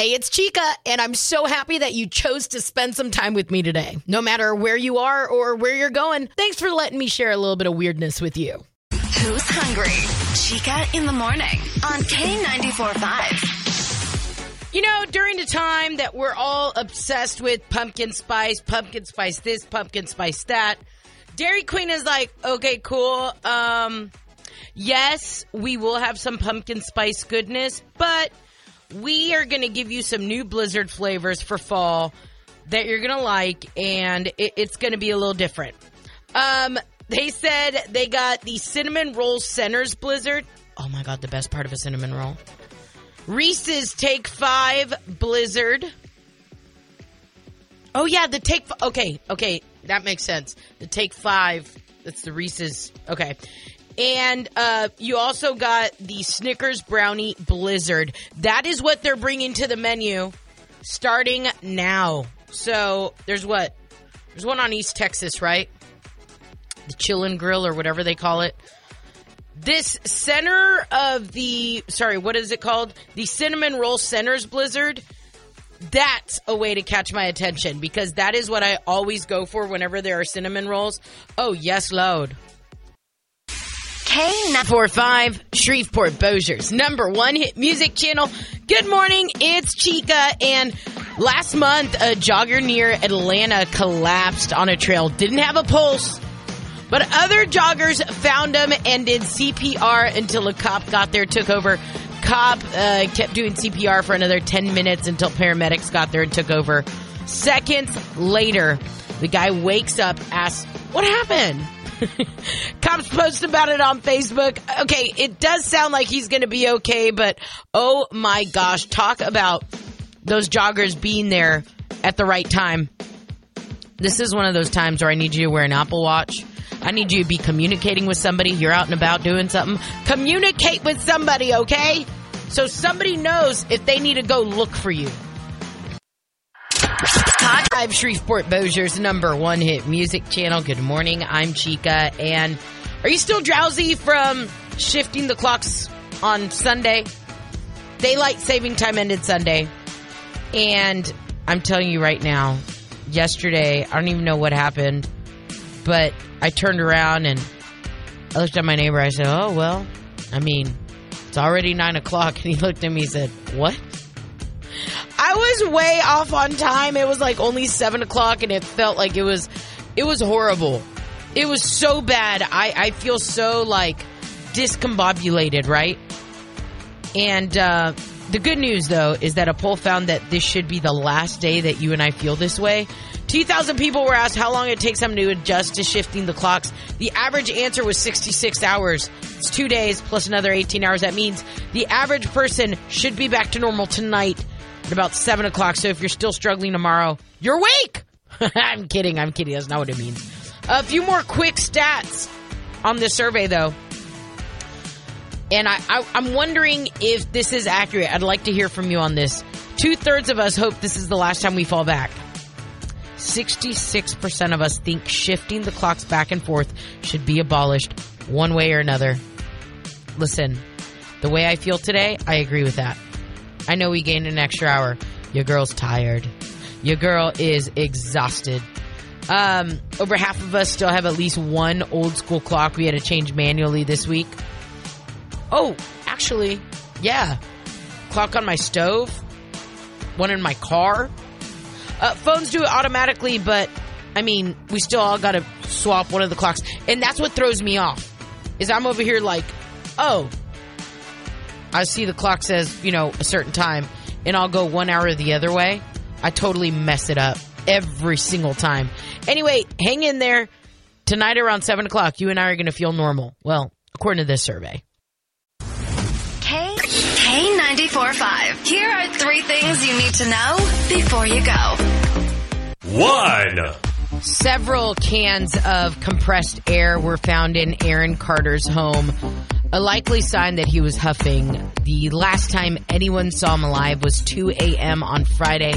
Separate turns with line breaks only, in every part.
Hey, it's Chica, and I'm so happy that you chose to spend some time with me today. No matter where you are or where you're going, thanks for letting me share a little bit of weirdness with you.
Who's hungry? Chica in the morning on K94.5.
You know, during the time that we're all obsessed with pumpkin spice, pumpkin spice this, pumpkin spice that, Dairy Queen is like, okay, cool. Um, yes, we will have some pumpkin spice goodness, but we are going to give you some new Blizzard flavors for fall that you're going to like, and it, it's going to be a little different. Um, they said they got the cinnamon roll centers Blizzard. Oh my god, the best part of a cinnamon roll. Reese's Take Five Blizzard. Oh yeah, the Take. F- okay, okay, that makes sense. The Take Five. That's the Reese's. Okay, and uh, you also got the Snickers Brownie Blizzard. That is what they're bringing to the menu starting now. So there's what? There's one on East Texas, right? The Chillin' Grill or whatever they call it. This center of the, sorry, what is it called? The Cinnamon Roll Centers Blizzard. That's a way to catch my attention because that is what I always go for whenever there are cinnamon rolls. Oh, yes, load. K945 Shreveport Bossier's number one hit music channel. Good morning, it's Chica. And last month, a jogger near Atlanta collapsed on a trail. Didn't have a pulse, but other joggers found him and did CPR until a cop got there, took over. Cop uh, kept doing CPR for another 10 minutes until paramedics got there and took over. Seconds later, the guy wakes up, asks, What happened? Cops post about it on Facebook. Okay, it does sound like he's going to be okay, but oh my gosh, talk about those joggers being there at the right time. This is one of those times where I need you to wear an Apple Watch. I need you to be communicating with somebody. You're out and about doing something. Communicate with somebody, okay? So somebody knows if they need to go look for you. I'm Shreveport Bossier's number one hit music channel. Good morning. I'm Chica. And are you still drowsy from shifting the clocks on Sunday? Daylight saving time ended Sunday. And I'm telling you right now, yesterday, I don't even know what happened, but I turned around and I looked at my neighbor. I said, Oh, well, I mean, it's already nine o'clock. And he looked at me and said, What? I was way off on time. It was like only seven o'clock, and it felt like it was, it was horrible. It was so bad. I I feel so like discombobulated, right? And uh, the good news, though, is that a poll found that this should be the last day that you and I feel this way. 2,000 people were asked how long it takes them to adjust to shifting the clocks. The average answer was 66 hours. It's two days plus another 18 hours. That means the average person should be back to normal tonight at about 7 o'clock. So if you're still struggling tomorrow, you're awake! I'm kidding. I'm kidding. That's not what it means. A few more quick stats on this survey, though. And I, I, I'm wondering if this is accurate. I'd like to hear from you on this. Two thirds of us hope this is the last time we fall back. 66% of us think shifting the clocks back and forth should be abolished one way or another. Listen, the way I feel today, I agree with that. I know we gained an extra hour. Your girl's tired. Your girl is exhausted. Um, over half of us still have at least one old school clock we had to change manually this week. Oh, actually, yeah. Clock on my stove, one in my car. Uh, phones do it automatically, but I mean, we still all got to swap one of the clocks, and that's what throws me off. Is I'm over here like, oh, I see the clock says you know a certain time, and I'll go one hour the other way. I totally mess it up every single time. Anyway, hang in there. Tonight around seven o'clock, you and I are going to feel normal. Well, according to this survey.
K K94.5. Here are three things you need to know before you go.
One.
Several cans of compressed air were found in Aaron Carter's home. A likely sign that he was huffing. The last time anyone saw him alive was 2 a.m. on Friday.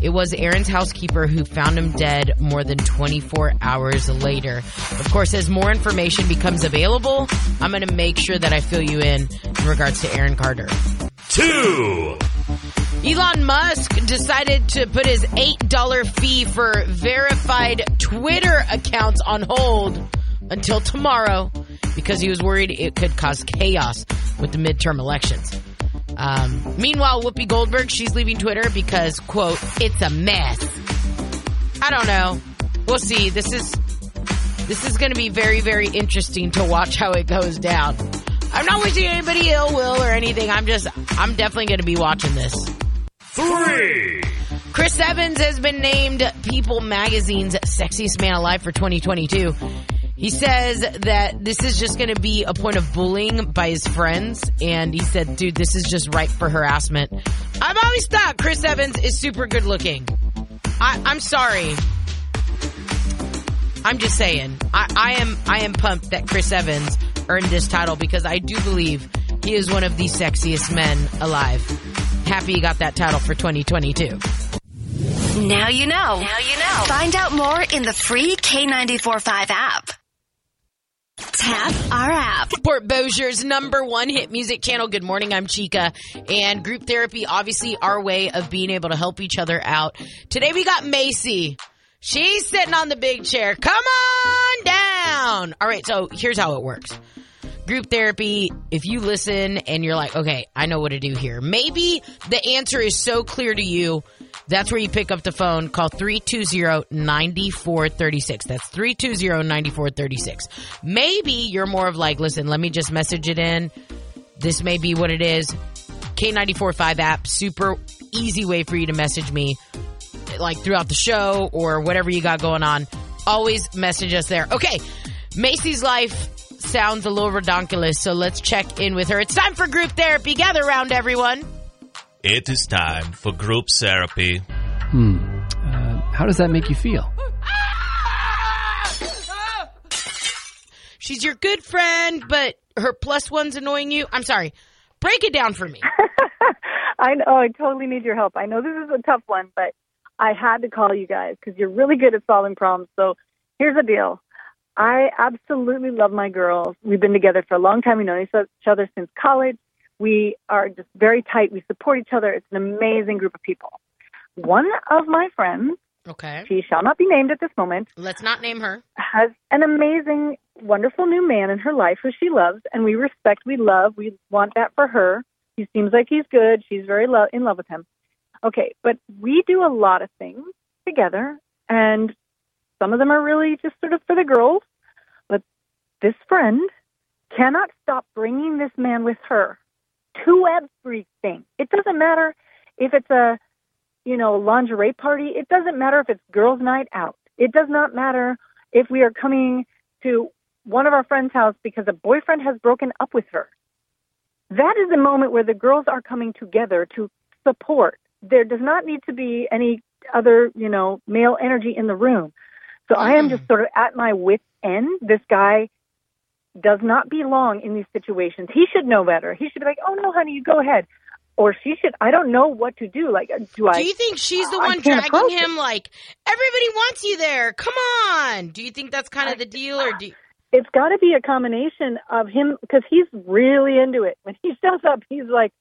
It was Aaron's housekeeper who found him dead more than 24 hours later. Of course, as more information becomes available, I'm going to make sure that I fill you in in regards to Aaron Carter.
Two.
Elon Musk decided to put his $8 fee for verified Twitter accounts on hold until tomorrow because he was worried it could cause chaos with the midterm elections. Um, meanwhile, Whoopi Goldberg, she's leaving Twitter because, quote, it's a mess. I don't know. We'll see. This is this is going to be very, very interesting to watch how it goes down. I'm not wishing anybody ill will or anything. I'm just, I'm definitely going to be watching this.
Three.
Chris Evans has been named People Magazine's sexiest man alive for 2022. He says that this is just going to be a point of bullying by his friends. And he said, dude, this is just ripe for harassment. I've always thought Chris Evans is super good looking. I, I'm sorry. I'm just saying. I, I am I am pumped that Chris Evans earned this title because I do believe he is one of the sexiest men alive. Happy he got that title for 2022.
Now you know. Now you know. Find out more in the free K945 app. Tap our app.
Port Bossier's number one hit music channel. Good morning, I'm Chica. And group therapy, obviously our way of being able to help each other out. Today we got Macy. She's sitting on the big chair. Come on down. All right, so here's how it works. Group therapy, if you listen and you're like, okay, I know what to do here. Maybe the answer is so clear to you. That's where you pick up the phone, call 320-9436. That's 320-9436. Maybe you're more of like, listen, let me just message it in. This may be what it is. K945 app, super easy way for you to message me like throughout the show or whatever you got going on, always message us there. Okay, Macy's life sounds a little redonkulous, so let's check in with her. It's time for group therapy. Gather around, everyone.
It is time for group therapy.
Hmm. Uh, how does that make you feel?
She's your good friend, but her plus one's annoying you. I'm sorry. Break it down for me.
I know. I totally need your help. I know this is a tough one, but I had to call you guys because you're really good at solving problems. So here's the deal. I absolutely love my girls. We've been together for a long time. We know each other since college. We are just very tight. We support each other. It's an amazing group of people. One of my friends,
Okay.
she shall not be named at this moment,
Let's not name her.
has an amazing, wonderful new man in her life who she loves, and we respect, we love, we want that for her. He seems like he's good. She's very lo- in love with him. Okay, but we do a lot of things together, and some of them are really just sort of for the girls. But this friend cannot stop bringing this man with her to everything. It doesn't matter if it's a, you know, lingerie party. It doesn't matter if it's girls' night out. It does not matter if we are coming to one of our friends' house because a boyfriend has broken up with her. That is the moment where the girls are coming together to support. There does not need to be any other, you know, male energy in the room. So I am just mm-hmm. sort of at my wit's end. This guy does not belong in these situations. He should know better. He should be like, "Oh no, honey, you go ahead," or she should. I don't know what to do. Like, uh, do I?
Do you think she's the one dragging
approach it.
him like, everybody wants you there? Come on. Do you think that's kind of the deal or do you,
it's got to be a combination of him because he's really into it. When he shows up, he's like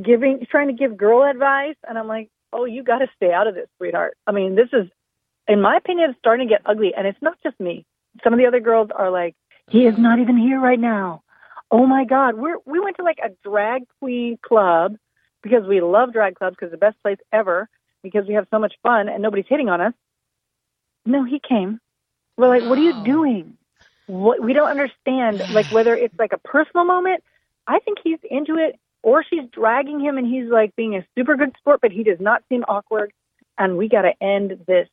giving, trying to give girl advice, and I'm like, "Oh, you got to stay out of this, sweetheart." I mean, this is, in my opinion, it's starting to get ugly, and it's not just me. Some of the other girls are like, "He is not even here right now." Oh my God, we're we went to like a drag queen club because we love drag clubs because the best place ever because we have so much fun and nobody's hitting on us. No, he came. We're like, what are you doing? What we don't understand, like whether it's like a personal moment. I think he's into it, or she's dragging him, and he's like being a super good sport, but he does not seem awkward. And we got to end this.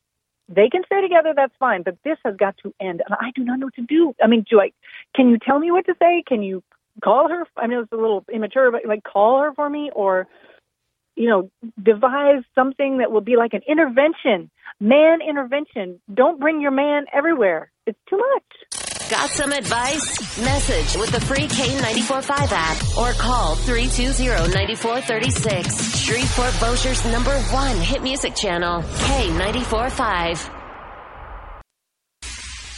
They can stay together, that's fine, but this has got to end. And I do not know what to do. I mean, do I? Can you tell me what to say? Can you call her? I know it's a little immature, but like call her for me, or you know, devise something that will be like an intervention, man intervention. Don't bring your man everywhere. It's too much.
Got some advice? Message with the free K945 app or call 320-9436. Shreveport Bossier's number one hit music channel, K945.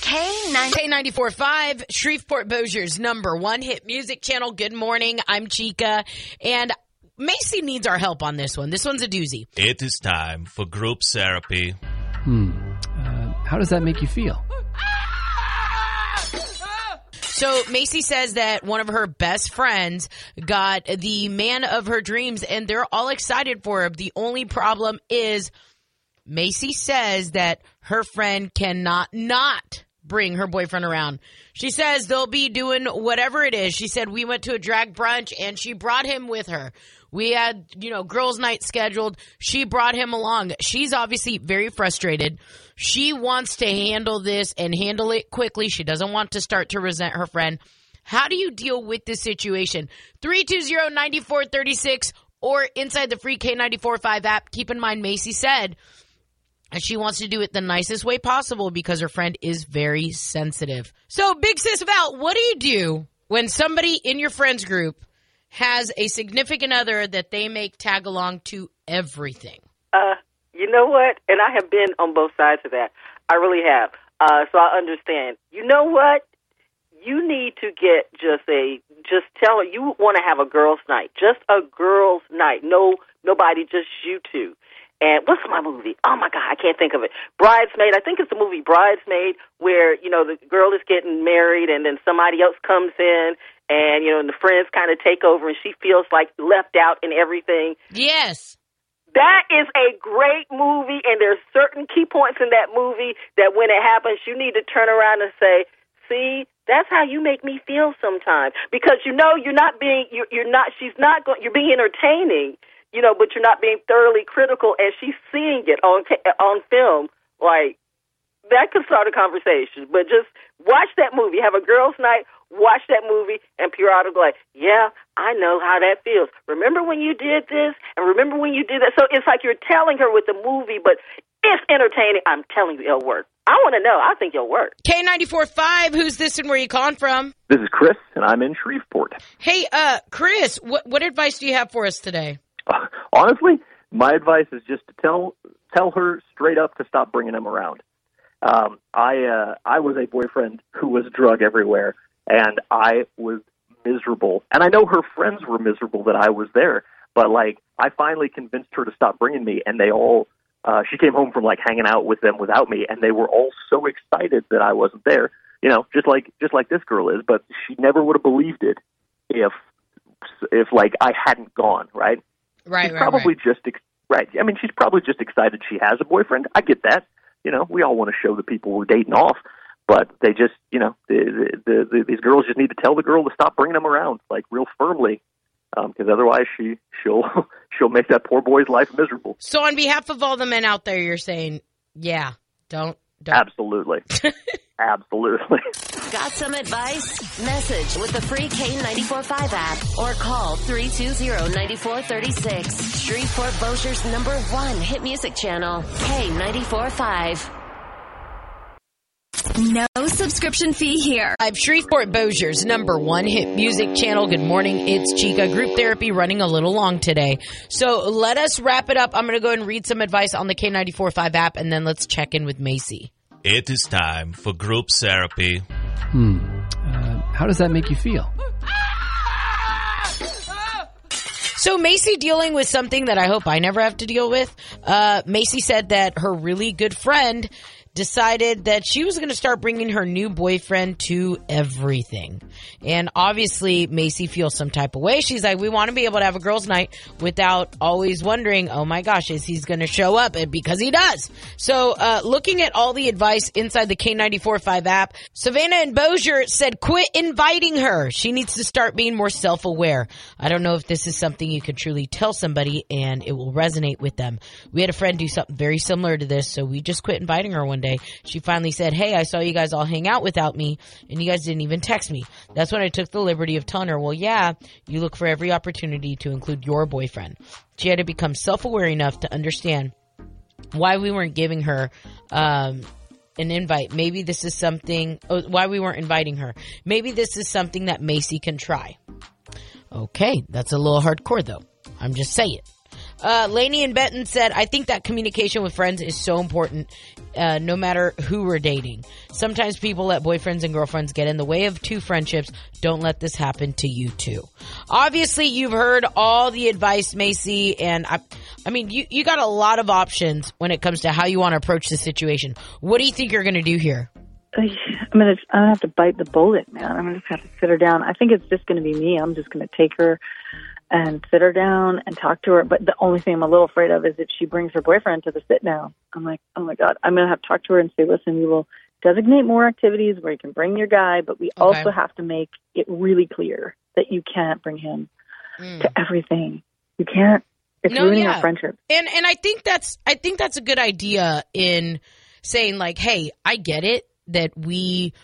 K9
K94.5, Shreveport Bossier's number one hit music channel. Good morning. I'm Chica. And Macy needs our help on this one. This one's a doozy.
It is time for group therapy.
Hmm. Uh, how does that make you feel?
So Macy says that one of her best friends got the man of her dreams and they're all excited for him. The only problem is Macy says that her friend cannot not bring her boyfriend around. She says they'll be doing whatever it is. She said we went to a drag brunch and she brought him with her. We had, you know, girls' night scheduled. She brought him along. She's obviously very frustrated. She wants to handle this and handle it quickly. She doesn't want to start to resent her friend. How do you deal with this situation? 320-9436 or inside the free K945 app. Keep in mind, Macy said she wants to do it the nicest way possible because her friend is very sensitive. So, Big Sis Val, what do you do when somebody in your friends group has a significant other that they make tag along to everything?
Uh, you know what? And I have been on both sides of that. I really have. Uh, so I understand. You know what? You need to get just a just tell her you want to have a girls' night, just a girls' night. No, nobody, just you two. And what's my movie? Oh my God, I can't think of it. Bridesmaid. I think it's the movie Bridesmaid, where you know the girl is getting married, and then somebody else comes in, and you know, and the friends kind of take over, and she feels like left out in everything.
Yes.
That is a great movie, and there's certain key points in that movie that when it happens, you need to turn around and say, "See, that's how you make me feel sometimes." Because you know you're not being you're, you're not she's not going you're being entertaining, you know, but you're not being thoroughly critical, and she's seeing it on on film. Like that could start a conversation. But just watch that movie. Have a girls' night. Watch that movie, and periodically, like, yeah, I know how that feels. Remember when you did this, and remember when you did that. So it's like you're telling her with the movie, but it's entertaining. I'm telling you, it'll work. I want to know. I think it'll work.
K94.5, who's this and where you calling from?
This is Chris, and I'm in Shreveport.
Hey, uh, Chris, what, what advice do you have for us today?
Uh, honestly, my advice is just to tell tell her straight up to stop bringing him around. Um, I uh, I was a boyfriend who was drug everywhere, and I was miserable. And I know her friends were miserable that I was there, but like I finally convinced her to stop bringing me, and they all. Uh, she came home from like hanging out with them without me, and they were all so excited that I wasn't there. You know, just like just like this girl is, but she never would have believed it if if like I hadn't gone. Right?
Right.
she's
right,
probably
right.
just ex- right. I mean, she's probably just excited she has a boyfriend. I get that. You know, we all want to show the people we're dating off, but they just, you know, the, the, the, these girls just need to tell the girl to stop bringing them around, like real firmly, because um, otherwise she she'll she'll make that poor boy's life miserable.
So, on behalf of all the men out there, you're saying, yeah, don't, don't.
Absolutely, absolutely.
Got some advice? Message with the free K945 app or call 320-9436. Shreveport Bossier's number one hit music channel, K945. No subscription fee here.
I'm Shreveport Bossier's number one hit music channel. Good morning. It's Chica. Group therapy running a little long today. So let us wrap it up. I'm going to go and read some advice on the K945 app and then let's check in with Macy.
It is time for group therapy.
Hmm. Uh, how does that make you feel?
So Macy dealing with something that I hope I never have to deal with. Uh, Macy said that her really good friend decided that she was going to start bringing her new boyfriend to everything. And obviously, Macy feels some type of way. She's like, we want to be able to have a girls' night without always wondering, oh my gosh, is he's going to show up? And because he does. So, uh, looking at all the advice inside the K945 app, Savannah and Bossier said, quit inviting her. She needs to start being more self aware. I don't know if this is something you can truly tell somebody and it will resonate with them. We had a friend do something very similar to this, so we just quit inviting her one day. She finally said, Hey, I saw you guys all hang out without me, and you guys didn't even text me. That's when I took the liberty of telling her, Well, yeah, you look for every opportunity to include your boyfriend. She had to become self aware enough to understand why we weren't giving her, um, an invite. Maybe this is something, oh, why we weren't inviting her. Maybe this is something that Macy can try. Okay, that's a little hardcore though. I'm just saying. Uh, Laney and Benton said, I think that communication with friends is so important, uh, no matter who we're dating. Sometimes people let boyfriends and girlfriends get in the way of two friendships. Don't let this happen to you too. Obviously, you've heard all the advice, Macy, and I, I mean, you, you got a lot of options when it comes to how you want to approach the situation. What do you think you're going to do here?
I'm gonna, I'm gonna have to bite the bullet, man. I'm gonna have to sit her down. I think it's just gonna be me. I'm just gonna take her and sit her down and talk to her. But the only thing I'm a little afraid of is if she brings her boyfriend to the sit down. I'm like, oh my god, I'm gonna have to talk to her and say, listen, we will designate more activities where you can bring your guy, but we
Okay.
also have to make it really clear that you can't bring him mm. to everything. You can't. It's
No,
ruining
yeah.
our friendship.
And and I think that's I think that's a good idea in saying like, hey, I get it that we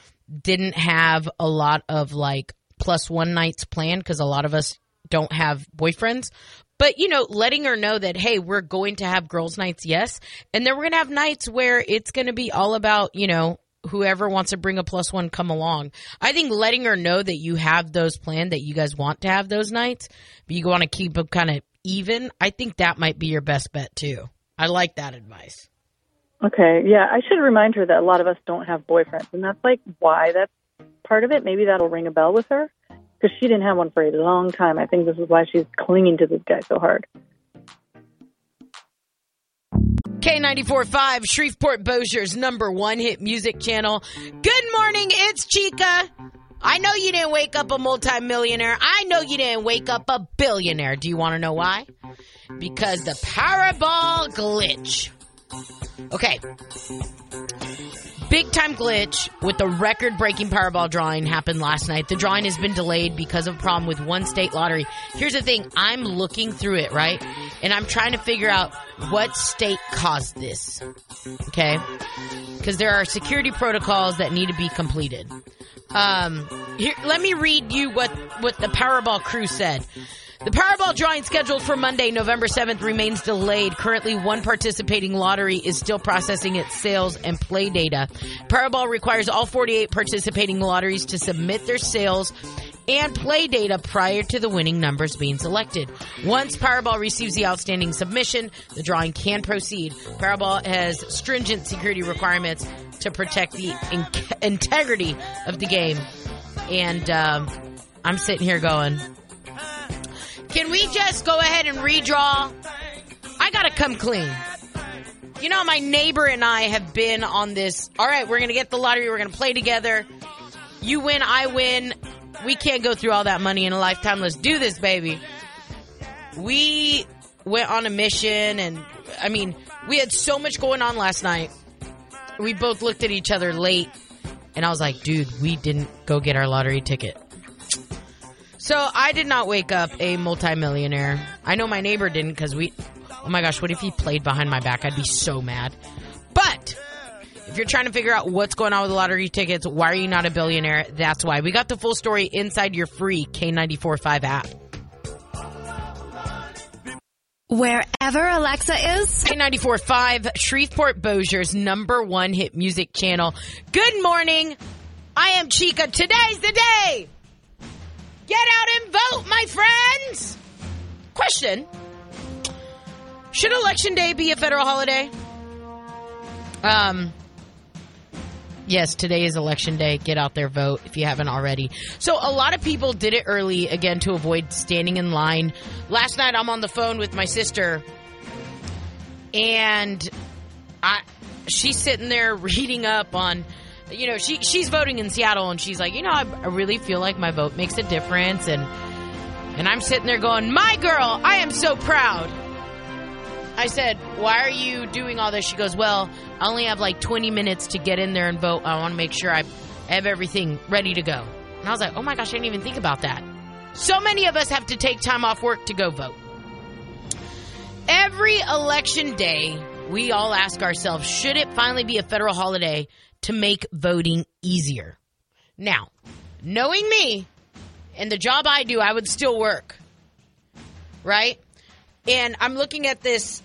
didn't have a lot of like plus one nights planned because a lot of us don't have boyfriends. But you know, letting her know that hey, we're going to have girls' nights, yes, and then we're gonna have nights where it's gonna be all about you know whoever wants to bring a plus one come along. I think letting her know that you have those planned, that you guys want to have those nights, but you want to keep them kind of even. I think that might be your best bet too. I like that advice.
Okay, yeah, I should remind her that a lot of us don't have boyfriends, and that's like why that's part of it. Maybe that'll ring a bell with her because she didn't have one for a long time. I think this is why she's clinging to this guy so hard.
K94.5, Shreveport Bossier's number one hit music channel. Good morning, it's Chica. I know you didn't wake up a multimillionaire. I know you didn't wake up a billionaire. Do you want to know why? Because the Powerball glitch. Okay. Big time glitch with the record breaking Powerball drawing happened last night. The drawing has been delayed because of a problem with one state lottery. Here's the thing I'm looking through it, right? And I'm trying to figure out what state caused this. Okay? Because there are security protocols that need to be completed. Um, here, let me read you what, what the Powerball crew said. The Powerball drawing scheduled for Monday, November 7th remains delayed. Currently, one participating lottery is still processing its sales and play data. Powerball requires all 48 participating lotteries to submit their sales and play data prior to the winning numbers being selected. Once Powerball receives the outstanding submission, the drawing can proceed. Powerball has stringent security requirements to protect the in- integrity of the game. And um, I'm sitting here going, can we just go ahead and redraw? I gotta come clean. You know, my neighbor and I have been on this. All right, we're gonna get the lottery. We're gonna play together. You win, I win. We can't go through all that money in a lifetime. Let's do this, baby. We went on a mission, and I mean, we had so much going on last night. We both looked at each other late, and I was like, dude, we didn't go get our lottery ticket. So I did not wake up a multimillionaire. I know my neighbor didn't because we. Oh my gosh, what if he played behind my back? I'd be so mad. But if you're trying to figure out what's going on with the lottery tickets, why are you not a billionaire? That's why. We got the full story inside your free K945 app.
Wherever Alexa is,
K945, Shreveport Bossier's number one hit music channel. Good morning. I am Chica. Today's the day. Get out and vote, my friends. Question Should Election Day be a federal holiday? Um, yes, today is Election Day. Get out there, vote if you haven't already. So, a lot of people did it early again to avoid standing in line. Last night, I'm on the phone with my sister, and I she's sitting there reading up on you know she she's voting in Seattle and she's like you know I, I really feel like my vote makes a difference. And and I'm sitting there going my girl I am so proud. I said why are you doing all this? She goes well I only have like 20 minutes to get in there and vote. I want to make sure I have everything ready to go. And I was like oh my gosh I didn't even think about that. So many of us have to take time off work to go vote. Every election day, we all ask ourselves, should it finally be a federal holiday to make voting easier? Now, knowing me and the job I do, I would still work. Right? And I'm looking at this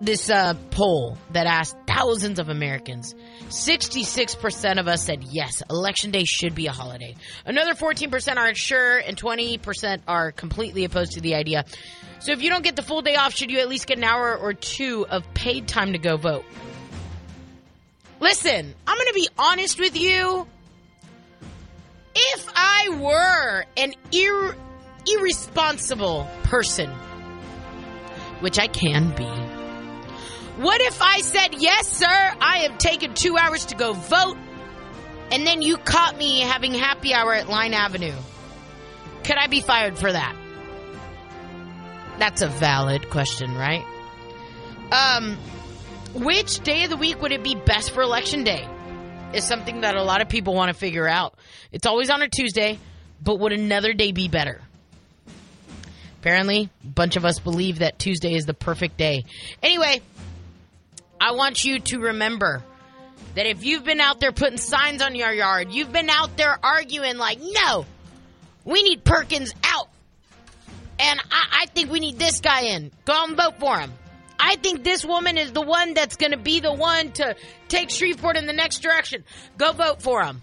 this uh, poll that asked thousands of Americans. 66% of us said yes, election day should be a holiday. Another 14% aren't sure, and 20% are completely opposed to the idea. So if you don't get the full day off, should you at least get an hour or two of paid time to go vote? Listen, I'm going to be honest with you. If I were an ir- irresponsible person, which I can be, what if I said, yes, sir, I have taken two hours to go vote, and then you caught me having happy hour at Line Avenue? Could I be fired for that? That's a valid question, right? Um, which day of the week would it be best for election day? Is something that a lot of people want to figure out. It's always on a Tuesday, but would another day be better? Apparently, a bunch of us believe that Tuesday is the perfect day. Anyway, I want you to remember that if you've been out there putting signs on your yard, you've been out there arguing like, no, we need Perkins out. And I, I think we need this guy in. Go and vote for him. I think this woman is the one that's going to be the one to take Shreveport in the next direction. Go vote for him.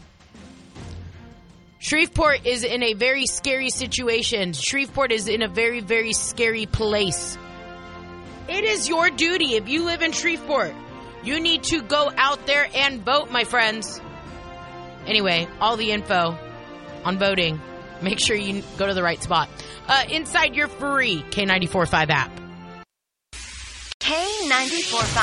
Shreveport is in a very scary situation. Shreveport is in a very, very scary place. It is your duty if you live in Shreveport. You need to go out there and vote, my friends. Anyway, all the info on voting. Make sure you go to the right spot. Uh, inside your free K945 app.
K94.5.